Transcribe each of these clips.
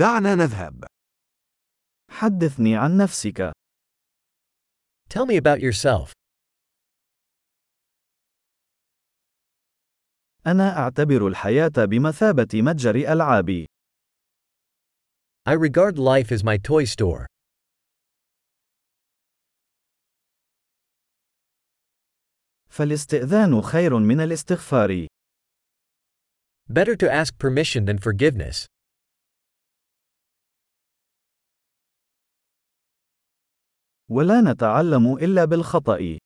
دعنا نذهب. حدثني عن نفسك. Tell me about yourself. أنا أعتبر الحياة بمثابة متجر ألعاب. I regard life as my toy store. فالاستئذان خير من الاستغفار. Better to ask permission than forgiveness. ولا نتعلم إلا بالخطأ.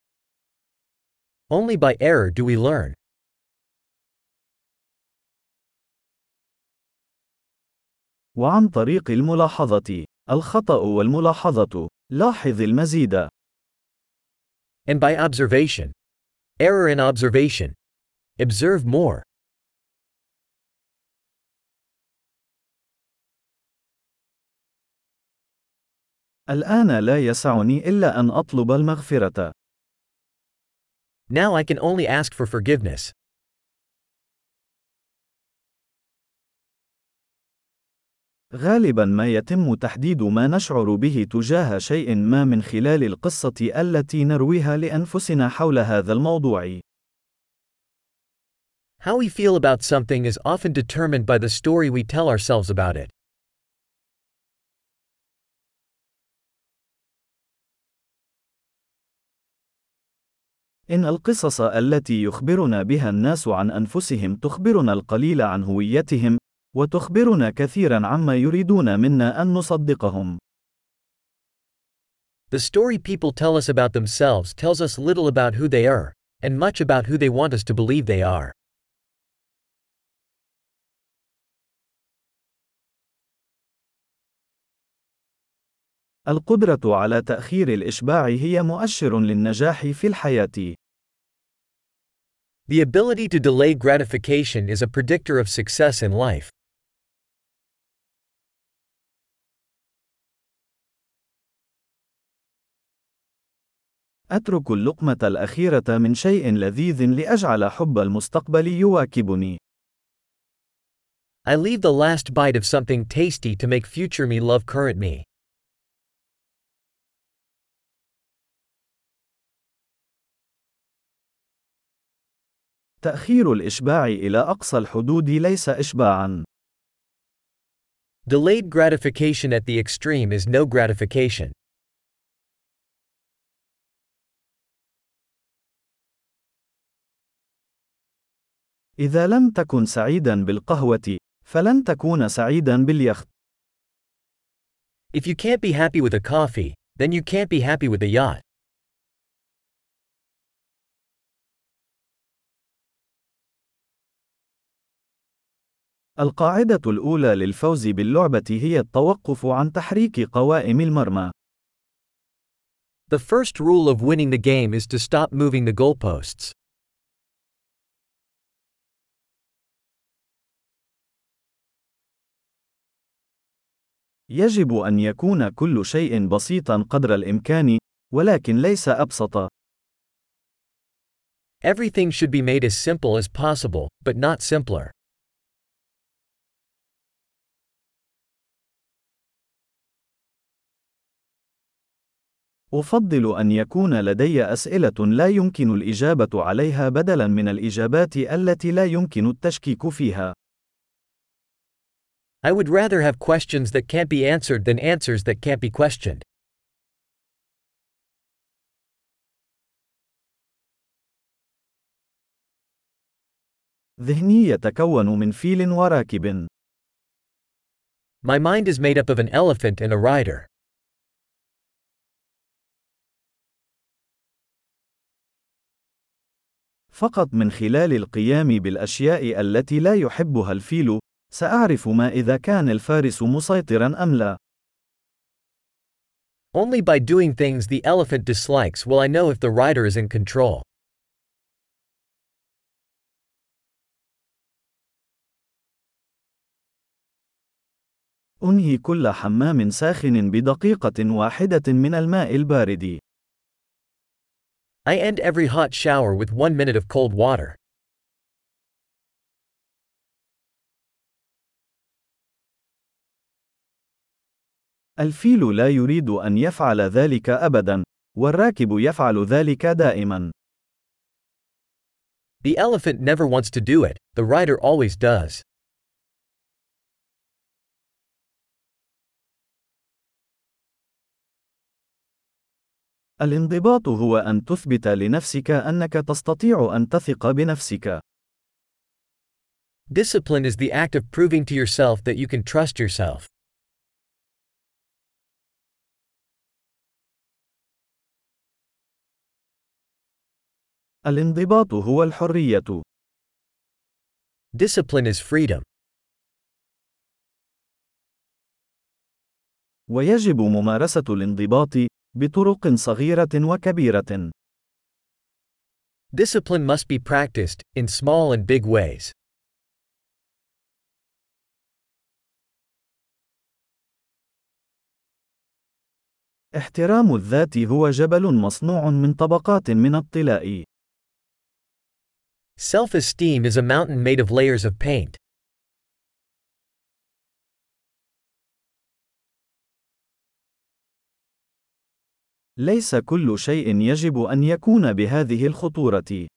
Only by error do we learn. وعن طريق الملاحظة. الخطأ والملاحظة. لاحظ المزيد. And by observation. Error in observation. Observe more. الآن لا يسعني إلا أن أطلب المغفرة. Now I can only ask for forgiveness. غالبا ما يتم تحديد ما نشعر به تجاه شيء ما من خلال القصة التي نرويها لأنفسنا حول هذا الموضوع. How we feel about something is often determined by the story we tell ourselves about it. إن القصص التي يخبرنا بها الناس عن أنفسهم تخبرنا القليل عن هويتهم، وتخبرنا كثيرا عما يريدون منا أن نصدقهم. The story people tell us about themselves tells us little about who they are, and much about who they want us to believe they are. القدرة على تأخير الإشباع هي مؤشر للنجاح في الحياة. The ability to delay gratification is a predictor of success in life. أترك اللقمة الأخيرة من شيء لذيذ لأجعل حب المستقبل يواكبني. I leave the last bite of something tasty to make future me love current me. تأخير الإشباع إلى أقصى الحدود ليس إشباعًا. Delayed gratification at the extreme is no gratification. إذا لم تكن سعيدًا بالقهوة، فلن تكون سعيدًا باليخت. If you can't be happy with a coffee, then you can't be happy with a yacht. القاعدة الأولى للفوز باللعبة هي التوقف عن تحريك قوائم المرمى. The first rule of winning the game is to stop moving the goalposts. يجب أن يكون كل شيء بسيطا قدر الإمكان، ولكن ليس أبسط. Everything should be made as simple as possible, but not simpler. أفضل أن يكون لدي أسئلة لا يمكن الإجابة عليها بدلاً من الإجابات التي لا يمكن التشكيك فيها. I would rather have questions that can't be answered than answers that can't be questioned. ذهني يتكون من فيل وراكب. My mind is made up of an elephant and a rider. فقط من خلال القيام بالأشياء التي لا يحبها الفيل، سأعرف ما إذا كان الفارس مسيطرا أم لا. Only by doing things the elephant dislikes will I know if the rider is in control. أنهي كل حمام ساخن بدقيقة واحدة من الماء البارد. I end every hot shower with one minute of cold water. الفيل لا يريد أن يفعل ذلك أبدا، والراكب يفعل ذلك دائما. The elephant never wants to do it, the rider always does. الانضباط هو أن تثبت لنفسك أنك تستطيع أن تثق بنفسك. Discipline is the act of proving to yourself that you can trust yourself. الانضباط هو الحرية. Discipline is freedom. ويجب ممارسة الانضباط بطرق صغيرة وكبيرة. Discipline must be practiced, in small and big ways. احترام الذات هو جبل مصنوع من طبقات من الطلاء. Self-esteem is a mountain made of layers of paint. ليس كل شيء يجب أن يكون بهذه الخطورة.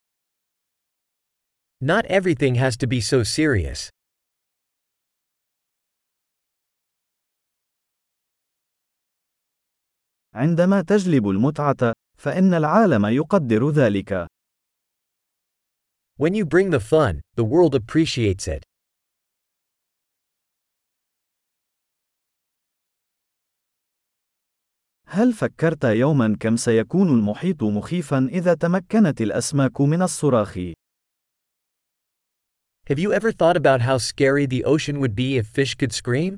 Not everything has to be so serious. عندما تجلب المتعة، فإن العالم يقدر ذلك. When you bring the fun, the world appreciates it. هل فكرت يوما كم سيكون المحيط مخيفا إذا تمكنت الأسماك من الصراخ؟ Have you ever thought about how scary the ocean would be if fish could scream?